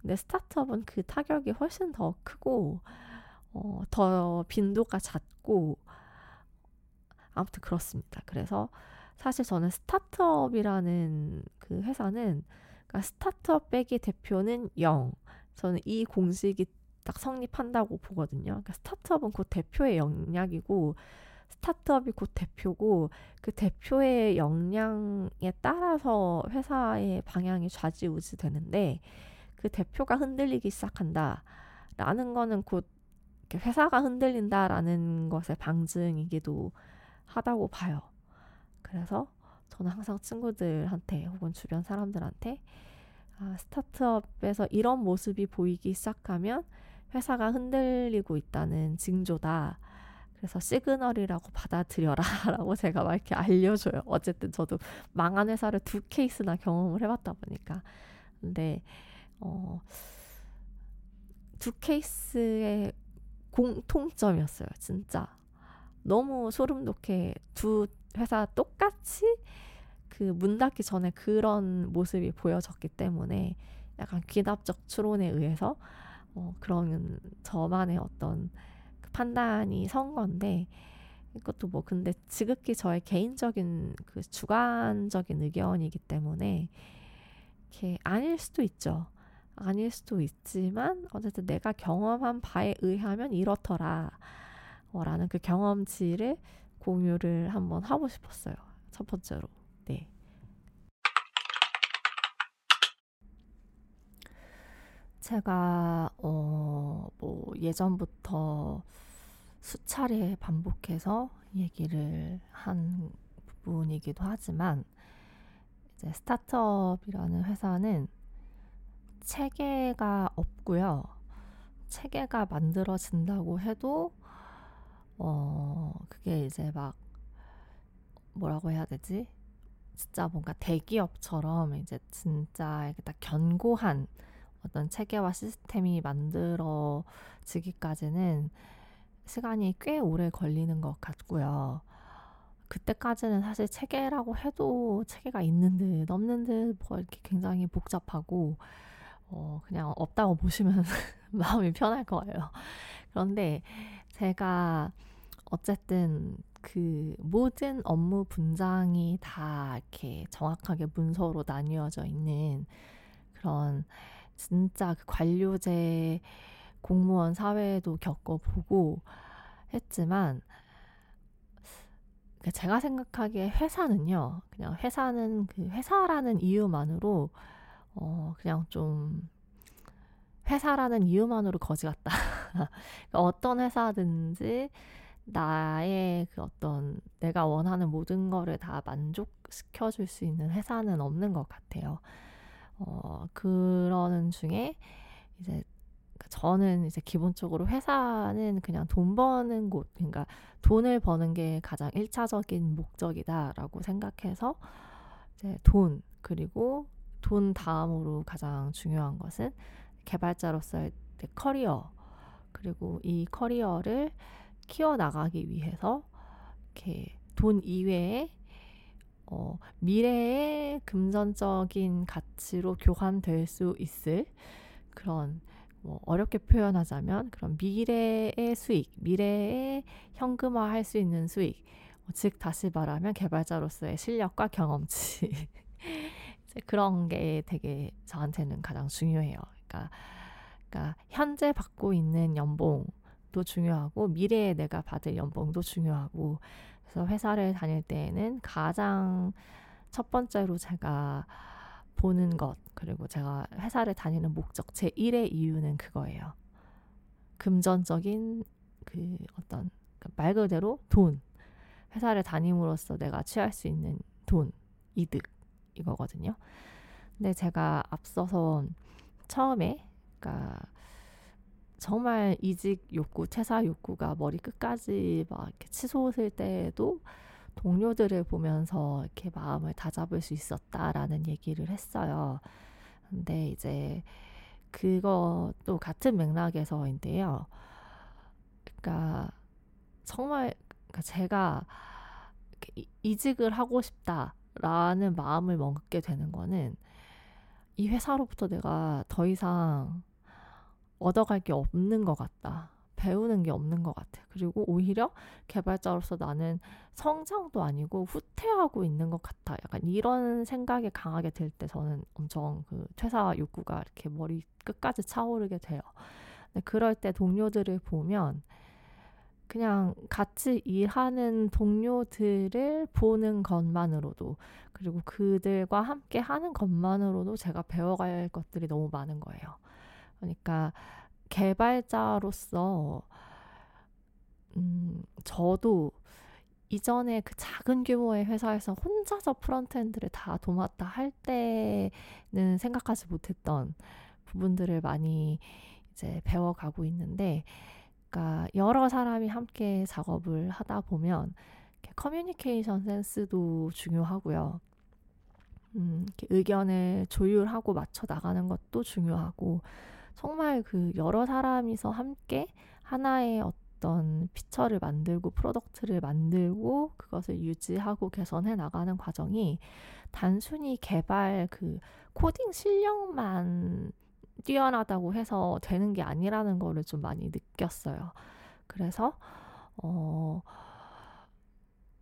근데 스타트업은 그 타격이 훨씬 더 크고 어, 더 빈도가 잦고 아무튼 그렇습니다. 그래서 사실 저는 스타트업이라는 그 회사는 그러니까 스타트업 빼기 대표는 0. 저는 이 공식이 딱 성립한다고 보거든요. 그러니까 스타트업은 곧 대표의 역량이고 스타트업이 곧 대표고 그 대표의 역량에 따라서 회사의 방향이 좌지우지 되는데 그 대표가 흔들리기 시작한다 라는 거는 곧 회사가 흔들린다라는 것의 방증이기도 하다고 봐요. 그래서 저는 항상 친구들한테 혹은 주변 사람들한테 아, 스타트업에서 이런 모습이 보이기 시작하면 회사가 흔들리고 있다는 징조다. 그래서 시그널이라고 받아들여라 라고 제가 막 이렇게 알려줘요. 어쨌든 저도 망한 회사를 두 케이스나 경험을 해봤다 보니까. 근데, 어, 두 케이스의 공통점이었어요. 진짜. 너무 소름 돋게 두 회사 똑같이 그 문 닫기 전에 그런 모습이 보여졌기 때문에 약간 귀납적 추론에 의해서 어, 그런 저만의 어떤 그 판단이 선 건데 이것도 뭐 근데 지극히 저의 개인적인 그 주관적인 의견이기 때문에 이렇게 아닐 수도 있죠. 아닐 수도 있지만 어쨌든 내가 경험한 바에 의하면 이렇더라. 어, 라는 그 경험치를 공유를 한번 하고 싶었어요. 첫 번째로. 네. 제가 어 뭐 예전부터 수차례 반복해서 얘기를 한 부분이기도 하지만 이제 스타트업이라는 회사는 체계가 없고요. 체계가 만들어진다고 해도 어 그게 이제 막 뭐라고 해야 되지? 진짜 뭔가 대기업처럼 이제 진짜 이렇게 딱 견고한 어떤 체계와 시스템이 만들어지기까지는 시간이 꽤 오래 걸리는 것 같고요. 그때까지는 사실 체계라고 해도 체계가 있는 듯 없는 듯뭐 이렇게 굉장히 복잡하고 어 그냥 없다고 보시면 마음이 편할 거예요. 그런데 제가 어쨌든 그 모든 업무 분장이 다 이렇게 정확하게 문서로 나뉘어져 있는 그런 진짜 그 관료제 공무원 사회도 겪어보고 했지만 그러니까 제가 생각하기에 회사는요, 그냥 회사는 그 회사라는 이유만으로 어 그냥 좀 회사라는 이유만으로 거지 같다. 어떤 회사든지 나의 그 어떤 내가 원하는 모든 거를 다 만족시켜 줄 수 있는 회사는 없는 것 같아요. 어, 그러는 중에 이제 저는 이제 기본적으로 회사는 그냥 돈 버는 곳, 그러니까 돈을 버는 게 가장 일차적인 목적이다라고 생각해서 이제 돈, 그리고 돈 다음으로 가장 중요한 것은 개발자로서의 커리어, 그리고 이 커리어를 키워 나가기 위해서 이렇게 돈 이외에 어, 미래의 금전적인 가치로 교환될 수 있을 그런 뭐 어렵게 표현하자면 그런 미래의 수익, 미래의 현금화할 수 있는 수익, 즉 다시 말하면 개발자로서의 실력과 경험치 그런 게 되게 저한테는 가장 중요해요. 그러니까, 그러니까 현재 받고 있는 연봉도 중요하고 미래에 내가 받을 연봉도 중요하고 그래서 회사를 다닐 때에는 가장 첫 번째로 제가 보는 것, 그리고 제가 회사를 다니는 목적, 제 1의 이유는 그거예요. 금전적인 그 어떤 그말 그대로 돈. 회사를 다님으로써 내가 취할 수 있는 돈, 이득, 이거거든요. 근데 제가 앞서서 처음에, 그러니까 정말 이직 욕구, 퇴사 욕구가 머리 끝까지 막 이렇게 치솟을 때에도 동료들을 보면서 이렇게 마음을 다잡을 수 있었다라는 얘기를 했어요. 근데 이제 그것도 같은 맥락에서인데요. 그러니까 정말 그러니까 제가 이직을 하고 싶다 라는 마음을 먹게 되는 거는 이 회사로부터 내가 더 이상 얻어갈 게 없는 것 같다. 배우는 게 없는 것 같아. 그리고 오히려 개발자로서 나는 성장도 아니고 후퇴하고 있는 것 같아. 약간 이런 생각이 강하게 들 때 저는 엄청 그 퇴사 욕구가 이렇게 머리 끝까지 차오르게 돼요. 근데 그럴 때 동료들을 보면 그냥 같이 일하는 동료들을 보는 것만으로도 그리고 그들과 함께 하는 것만으로도 제가 배워갈 것들이 너무 많은 거예요. 그러니까 개발자로서 음, 저도 이전에 그 작은 규모의 회사에서 혼자서 frontend를 다 도맡아 할 때는 생각하지 못했던 부분들을 많이 이제 배워가고 있는데, 그러니까 여러 사람이 함께 작업을 하다 보면 커뮤니케이션 센스도 중요하고요. 음, 의견을 조율하고 맞춰 나가는 것도 중요하고, 정말 그 여러 사람이서 함께 하나의 어떤 feature를 만들고 product를 만들고 그것을 유지하고 개선해 나가는 과정이 단순히 개발 그 코딩 실력만 뛰어나다고 해서 되는 게 아니라는 거를 좀 많이 느꼈어요. 그래서 어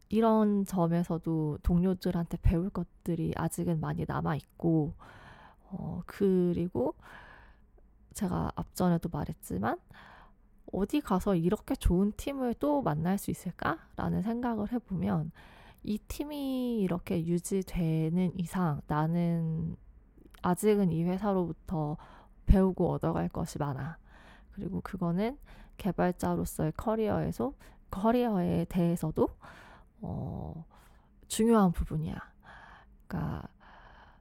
이런 점에서도 동료들한테 배울 것들이 아직은 많이 남아 있고 어 그리고 제가 앞전에도 말했지만 어디 가서 이렇게 좋은 팀을 또 만날 수 있을까라는 생각을 해보면 이 팀이 이렇게 유지되는 이상 나는 아직은 이 회사로부터 배우고 얻어갈 것이 많아. 그리고 그거는 개발자로서의 커리어에서 커리어에 대해서도 어, 중요한 부분이야. 그러니까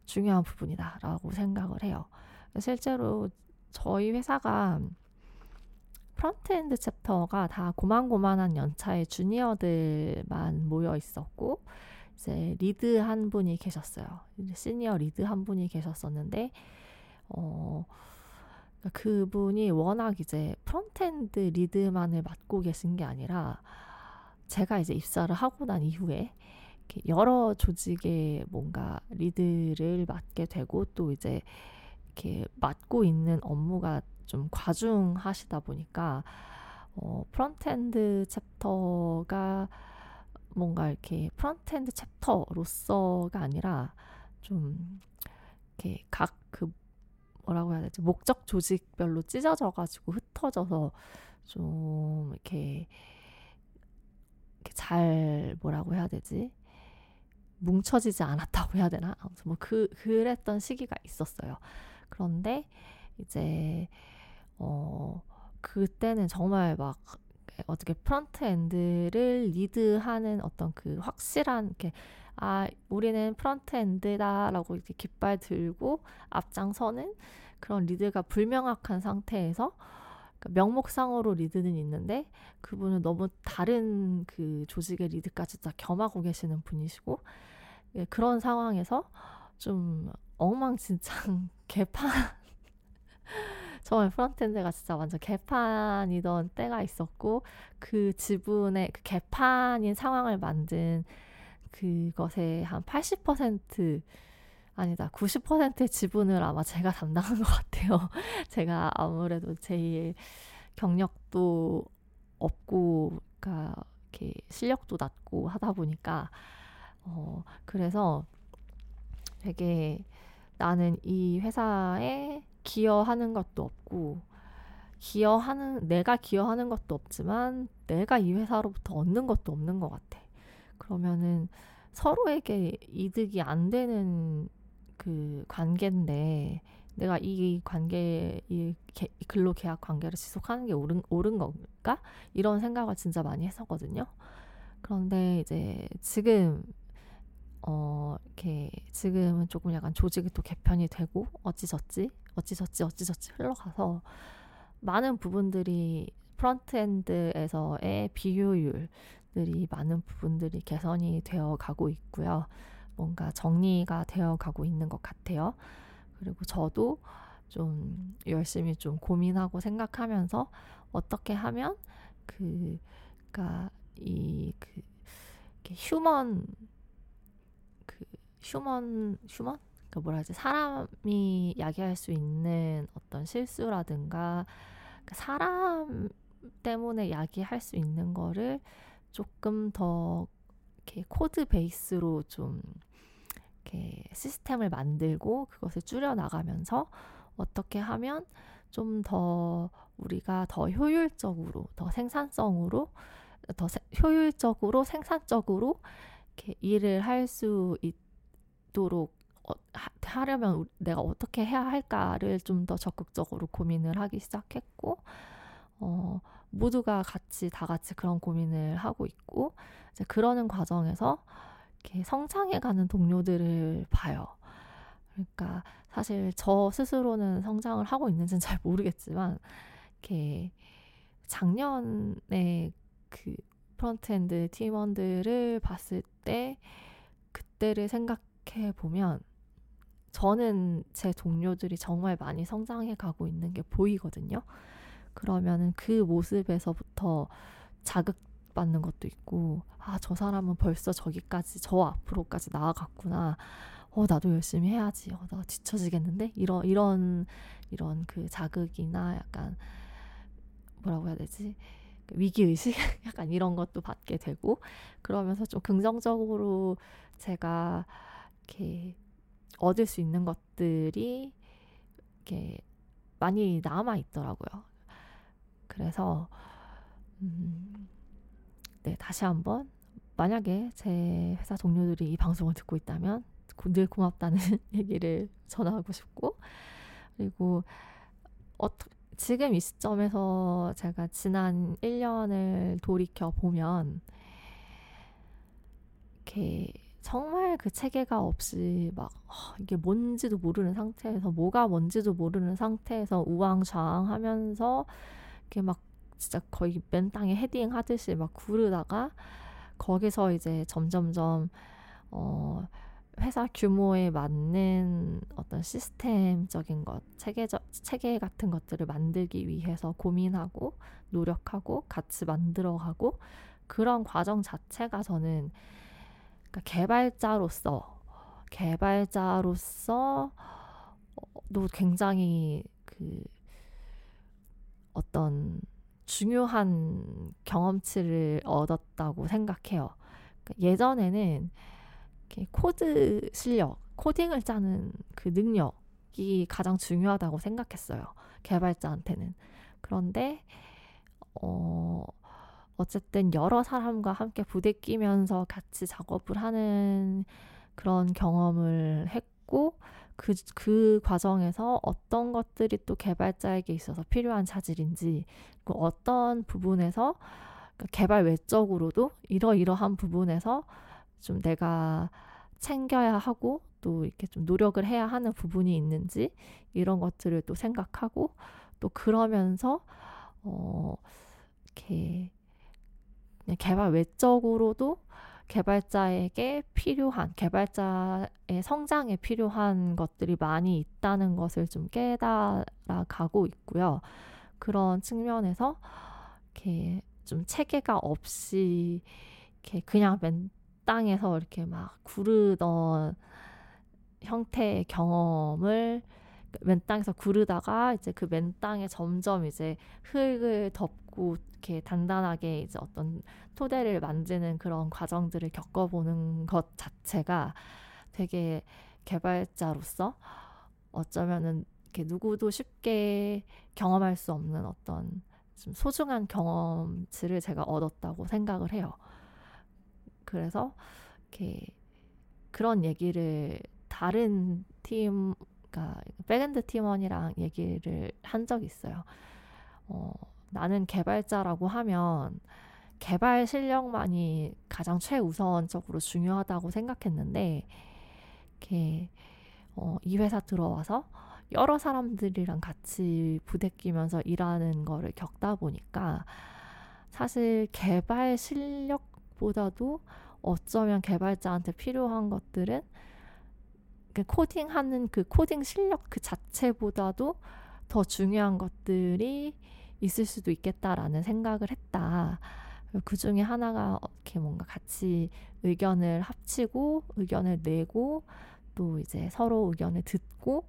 중요한 부분이다라고 생각을 해요. 실제로 저희 회사가 frontend chapter가 다 고만고만한 연차의 주니어들만 모여 있었고 이제 리드 한 분이 계셨어요. 시니어 리드 한 분이 계셨었는데 어 그분이 워낙 이제 frontend 리드만을 맡고 계신 게 아니라 제가 이제 입사를 하고 난 이후에 여러 조직의 뭔가 리드를 맡게 되고 또 이제 이렇게 맡고 있는 업무가 좀 과중하시다 보니까 어, frontend chapter가 뭔가 이렇게 frontend chapter로서가 아니라 좀 이렇게 각그 뭐라고 해야 되지? 목적 조직별로 찢어져 가지고 흩어져서 좀 이렇게, 이렇게 잘 뭐라고 해야 되지? 뭉쳐지지 않았다고 해야 되나? 아무튼 뭐 그 그랬던 시기가 있었어요. 그런데 이제 어 그때는 정말 막 어떻게 frontend를 리드하는 어떤 그 확실한 이렇게 아 우리는 frontend다라고 이렇게 깃발 들고 앞장서는 그런 리드가 불명확한 상태에서 그러니까 명목상으로 리드는 있는데 그분은 너무 다른 그 조직의 리드까지 다 겸하고 계시는 분이시고 예, 그런 상황에서 좀 엉망진창 개판. 정말 frontend가 진짜 완전 개판이던 때가 있었고 그 지분의 그 개판인 상황을 만든 그것의 한 80% 아니다 90%의 지분을 아마 제가 담당한 것 같아요. 제가 아무래도 제 경력도 없고 그러니까 이렇게 실력도 낮고 하다 보니까 어 그래서 되게 나는 이 회사에 기여하는 것도 없고 기여하는 내가 기여하는 것도 없지만 내가 이 회사로부터 얻는 것도 없는 것 같아. 그러면은 서로에게 이득이 안 되는 그 관계인데 내가 이 관계 이 근로 계약 관계를 지속하는 게 옳은 옳은 건가 이런 생각을 진짜 많이 했었거든요. 그런데 이제 지금 어, 이렇게 지금은 조금 약간 조직이 또 개편이 되고 어찌저찌 어찌저찌 어찌저찌 흘러가서 많은 부분들이 프런트엔드에서의 비효율 들이 많은 부분들이 개선이 되어 가고 있고요. 뭔가 정리가 되어 가고 있는 것 같아요. 그리고 저도 좀 열심히 좀 고민하고 생각하면서 어떻게 하면 그, 그니까 이, 그, 휴먼 human human 그러니까 뭐라 하지 사람이 야기할 수 있는 어떤 실수라든가 그러니까 사람 때문에 야기할 수 있는 거를 조금 더 이렇게 code base로 좀 이렇게 시스템을 만들고 그것을 줄여 나가면서 어떻게 하면 좀 더 우리가 더 효율적으로 더 생산성으로 더 세, 효율적으로 생산적으로 이렇게 일을 할 수 있도록 어, 하, 려면 내가 어떻게 해야 할까를 좀 더 적극적으로 고민을 하기 시작했고 어, 모두가 같이 다 같이 그런 고민을 하고 있고 이제 그러는 과정에서 이렇게 성장해 가는 동료들을 봐요. 그러니까 사실 저 스스로는 성장을 하고 있는지는 잘 모르겠지만 이렇게 작년에 그 frontend 팀원들을 봤을 때 그때를 생각 생각해 보면 저는 제 동료들이 정말 많이 성장해 가고 있는 게 보이거든요. 그러면은 그 모습에서부터 자극받는 것도 있고, 아, 저 사람은 벌써 저기까지, 저 앞으로까지 나아갔구나. 어, 나도 열심히 해야지. 어, 나 뒤처지겠는데? 이런, 이런, 이런 그 자극이나 약간, 뭐라고 해야 되지? 그 위기의식? 약간 이런 것도 받게 되고, 그러면서 좀 긍정적으로 제가 이렇게 얻을 수 있는 것들이 이렇게 많이 남아 있더라고요. 그래서 음, 네 다시 한번 만약에 제 회사 동료들이 이 방송을 듣고 있다면 늘 고맙다는 얘기를 전하고 싶고 그리고 어떠, 지금 이 시점에서 제가 지난 1년을 돌이켜 보면 이렇게 정말 그 체계가 없이 막 어, 이게 뭔지도 모르는 상태에서 뭐가 뭔지도 모르는 상태에서 우왕좌왕하면서 이렇게 막 진짜 거의 맨 땅에 헤딩 하듯이 막 구르다가 거기서 이제 점점점 어 회사 규모에 맞는 어떤 시스템적인 것, 체계적 체계 같은 것들을 만들기 위해서 고민하고 노력하고 같이 만들어가고 그런 과정 자체가 저는 그러니까 개발자로서 개발자로서 도 굉장히 그 어떤 중요한 경험치를 얻었다고 생각해요. 그러니까 예전에는 코드 실력, 코딩을 짜는 그 능력이 가장 중요하다고 생각했어요. 개발자한테는. 그런데 어 어쨌든 여러 사람과 함께 부대끼면서 같이 작업을 하는 그런 경험을 했고 그, 그 과정에서 어떤 것들이 또 개발자에게 있어서 필요한 자질인지 그 어떤 부분에서 그러니까 개발 외적으로도 이러이러한 부분에서 좀 내가 챙겨야 하고 또 이렇게 좀 노력을 해야 하는 부분이 있는지 이런 것들을 또 생각하고 또 그러면서 어 이렇게 개발 외적으로도 개발자에게 필요한 개발자의 성장에 필요한 것들이 많이 있다는 것을 좀 깨달아 가고 있고요. 그런 측면에서 이렇게 좀 체계가 없이 이렇게 그냥 맨 땅에서 이렇게 막 구르던 형태의 경험을 맨 땅에서 구르다가 이제 그 맨 땅에 점점 이제 흙을 덮고 이렇게 단단하게 이제 어떤 토대를 만드는 그런 과정들을 겪어보는 것 자체가 되게 개발자로서 어쩌면은 이렇게 누구도 쉽게 경험할 수 없는 어떤 좀 소중한 경험치를 제가 얻었다고 생각을 해요. 그래서 이렇게 그런 얘기를 다른 팀, 그러니까 backend 팀원이랑 얘기를 한 적이 있어요. 어, 나는 개발자라고 하면 개발 실력만이 가장 최우선적으로 중요하다고 생각했는데 이렇게 어, 이 회사 들어와서 여러 사람들이랑 같이 부대끼면서 일하는 거를 겪다 보니까 사실 개발 실력보다도 어쩌면 개발자한테 필요한 것들은 그 코딩하는 그 코딩 실력 그 자체보다도 더 중요한 것들이 있을 수도 있겠다라는 생각을 했다. 그 중에 하나가 이렇게 뭔가 같이 의견을 합치고 의견을 내고 또 이제 서로 의견을 듣고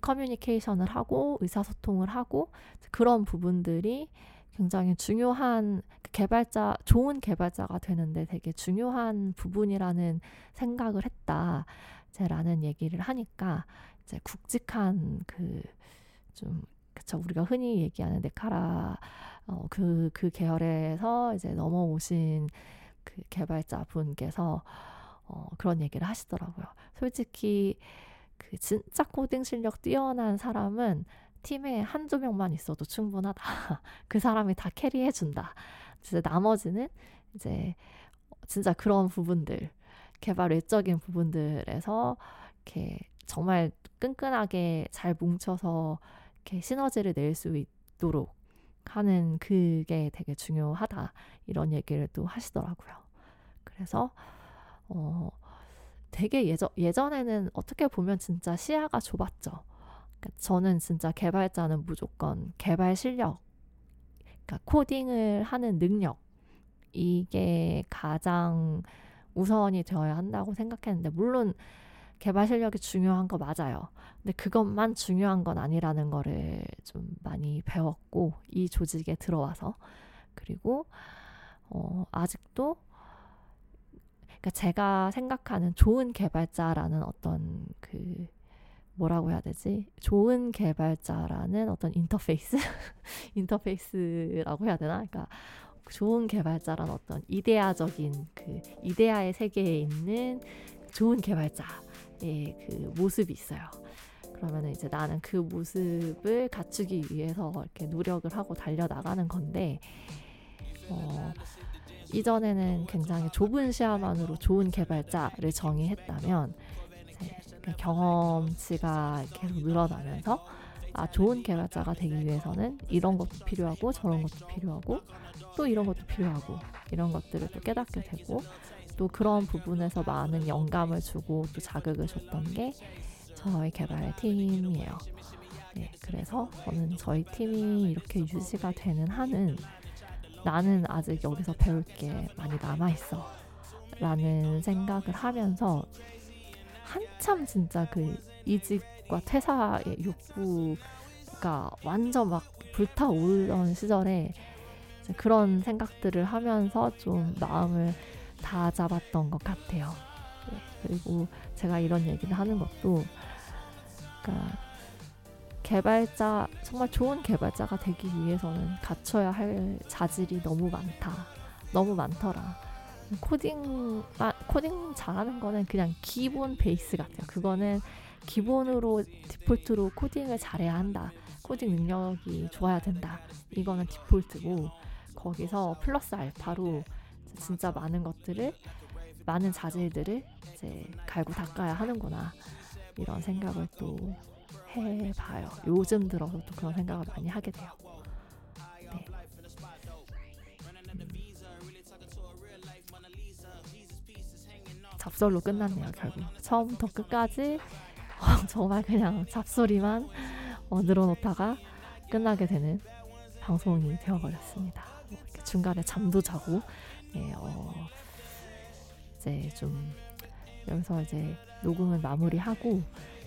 커뮤니케이션을 하고 의사소통을 하고 그런 부분들이 굉장히 중요한 그 개발자 좋은 개발자가 되는데 되게 중요한 부분이라는 생각을 했다. 라는 얘기를 하니까 이제 굵직한 그좀 그쵸 우리가 흔히 얘기하는 네카라 어, 그, 그 계열에서 이제 넘어오신 그 개발자 분께서 어, 그런 얘기를 하시더라고요. 솔직히 그 진짜 코딩 실력 뛰어난 사람은 팀에 한두 명만 있어도 충분하다. 그 사람이 다 캐리해준다. 이제 나머지는 이제 진짜 그런 부분들, 개발 외적인 부분들에서 이렇게 정말 끈끈하게 잘 뭉쳐서 이렇게 시너지를 낼 수 있도록 하는 그게 되게 중요하다 이런 얘기를 또 하시더라고요. 그래서 어 되게 예전 예전에는 어떻게 보면 진짜 시야가 좁았죠. 그러니까 저는 진짜 개발자는 무조건 개발 실력, 그러니까 코딩을 하는 능력 이게 가장 우선이 되어야 한다고 생각했는데 물론 개발 실력이 중요한 거 맞아요. 근데 그것만 중요한 건 아니라는 거를 좀 많이 배웠고 이 조직에 들어와서 그리고 어, 아직도 그러니까 제가 생각하는 좋은 개발자라는 어떤 그 뭐라고 해야 되지? 좋은 개발자라는 어떤 인터페이스? 인터페이스라고 해야 되나? 그러니까 좋은 개발자란 어떤 이데아적인 그 이데아의 세계에 있는 좋은 개발자. 예, 그 모습이 있어요. 그러면 이제 나는 그 모습을 갖추기 위해서 이렇게 노력을 하고 달려 나가는 건데, 어, 이전에는 굉장히 좁은 시야만으로 좋은 개발자를 정의했다면, 그 경험치가 계속 늘어나면서, 아, 좋은 개발자가 되기 위해서는 이런 것도 필요하고, 저런 것도 필요하고, 또 이런 것도 필요하고, 이런 것들을 또 깨닫게 되고, 또 그런 부분에서 많은 영감을 주고 또 자극을 줬던 게 저희 개발 팀이에요. 네, 그래서 저는 저희 팀이 이렇게 유지가 되는 한은 나는 아직 여기서 배울 게 많이 남아있어. 라는 생각을 하면서 한참 진짜 그 이직 과 퇴사의 욕구가 완전 막 불타오르던 시절에 그런 생각들을 하면서 좀 마음을 다 잡았던 것 같아요. 네, 그리고 제가 이런 얘기를 하는 것도 그러니까 개발자 정말 좋은 개발자가 되기 위해서는 갖춰야 할 자질이 너무 많다. 너무 많더라. 코딩 아, 코딩 잘하는 거는 그냥 기본 베이스 같아요. 그거는 기본으로 디폴트로 코딩을 잘해야 한다. 코딩 능력이 좋아야 된다. 이거는 디폴트고 거기서 플러스 알파로 진짜 많은 것들을 많은 자질들을 이제 갈고 닦아야 하는구나 이런 생각을 또 해봐요. 요즘 들어서 또 그런 생각을 많이 하게 돼요. 네. 음. 잡설로 끝났네요 결국 처음부터 끝까지 어, 정말 그냥 잡소리만 어, 늘어놓다가 끝나게 되는 방송이 되어버렸습니다. 중간에 잠도 자고 예, 어, 이제 좀 여기서 이제 녹음을 마무리하고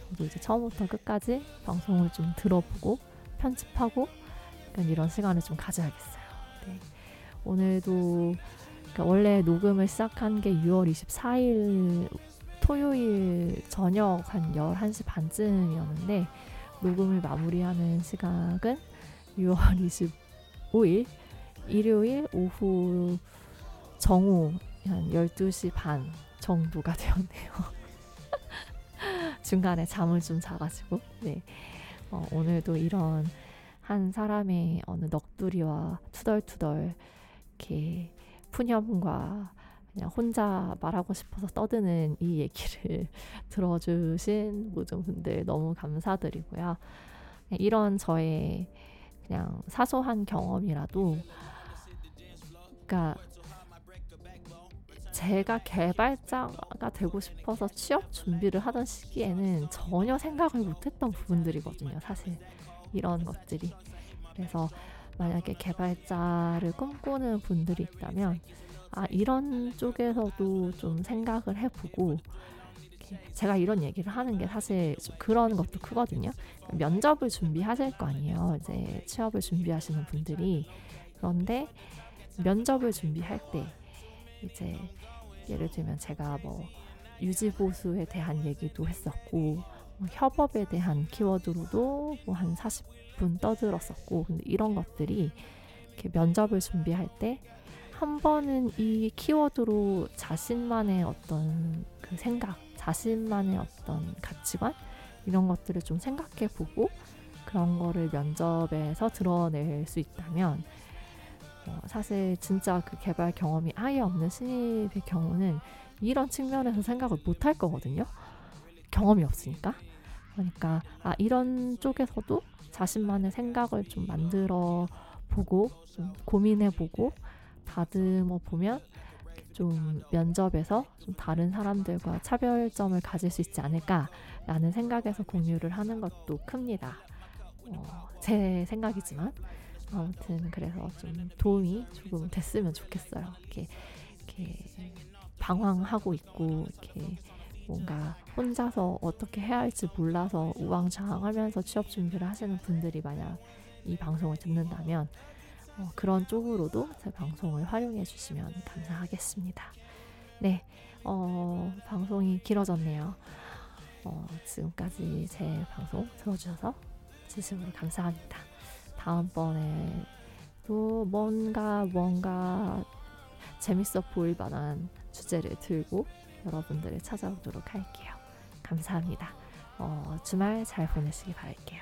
저도 이제 처음부터 끝까지 방송을 좀 들어보고 편집하고 이런 시간을 좀 가져야겠어요. 네. 오늘도 그러니까 원래 녹음을 시작한 게 6월 24일 토요일 저녁 한 11시 반쯤이었는데 녹음을 마무리하는 시각은 6월 25일 일요일 오후 정오 한 12시 반 정도가 되었네요. 중간에 잠을 좀 자가지고 네. 어, 오늘도 이런 한 사람의 어느 넋두리와 투덜투덜 이렇게 푸념과 그냥 혼자 말하고 싶어서 떠드는 이 얘기를 들어주신 모든 분들 너무 감사드리고요. 이런 저의 그냥 사소한 경험이라도 그러니까 제가 개발자가 되고 싶어서 취업 준비를 하던 시기에는 전혀 생각을 못했던 부분들이거든요. 사실 이런 것들이 그래서 만약에 개발자를 꿈꾸는 분들이 있다면 아 이런 쪽에서도 좀 생각을 해보고 제가 이런 얘기를 하는 게 사실 좀 그런 것도 크거든요. 면접을 준비하실 거 아니에요. 이제 취업을 준비하시는 분들이 그런데 면접을 준비할 때 이제 예를 들면 제가 뭐 유지 보수에 대한 얘기도 했었고 뭐 협업에 대한 키워드로도 뭐 한 40분 떠들었었고 근데 이런 것들이 면접을 준비할 때 한 번은 이 키워드로 자신만의 어떤 그 생각, 자신만의 어떤 가치관 이런 것들을 좀 생각해 보고 그런 거를 면접에서 드러낼 수 있다면 어, 사실 진짜 그 개발 경험이 아예 없는 신입의 경우는 이런 측면에서 생각을 못 할 거거든요. 경험이 없으니까. 그러니까 아 이런 쪽에서도 자신만의 생각을 좀 만들어 보고 좀 고민해 보고 다듬어 보면 좀 면접에서 좀 다른 사람들과 차별점을 가질 수 있지 않을까라는 생각에서 공유를 하는 것도 큽니다. 어, 제 생각이지만 아무튼 그래서 좀 도움이 조금 됐으면 좋겠어요. 이렇게, 이렇게 방황하고 있고 이렇게 뭔가 혼자서 어떻게 해야 할지 몰라서 우왕좌왕하면서 취업 준비를 하시는 분들이 만약 이 방송을 듣는다면 어, 그런 쪽으로도 제 방송을 활용해 주시면 감사하겠습니다. 네, 어, 방송이 길어졌네요. 어, 지금까지 제 방송 들어주셔서 진심으로 감사합니다. 다음번에도 뭔가 뭔가 재밌어 보일 만한 주제를 들고 여러분들을 찾아오도록 할게요. 감사합니다. 어, 주말 잘 보내시기 바랄게요.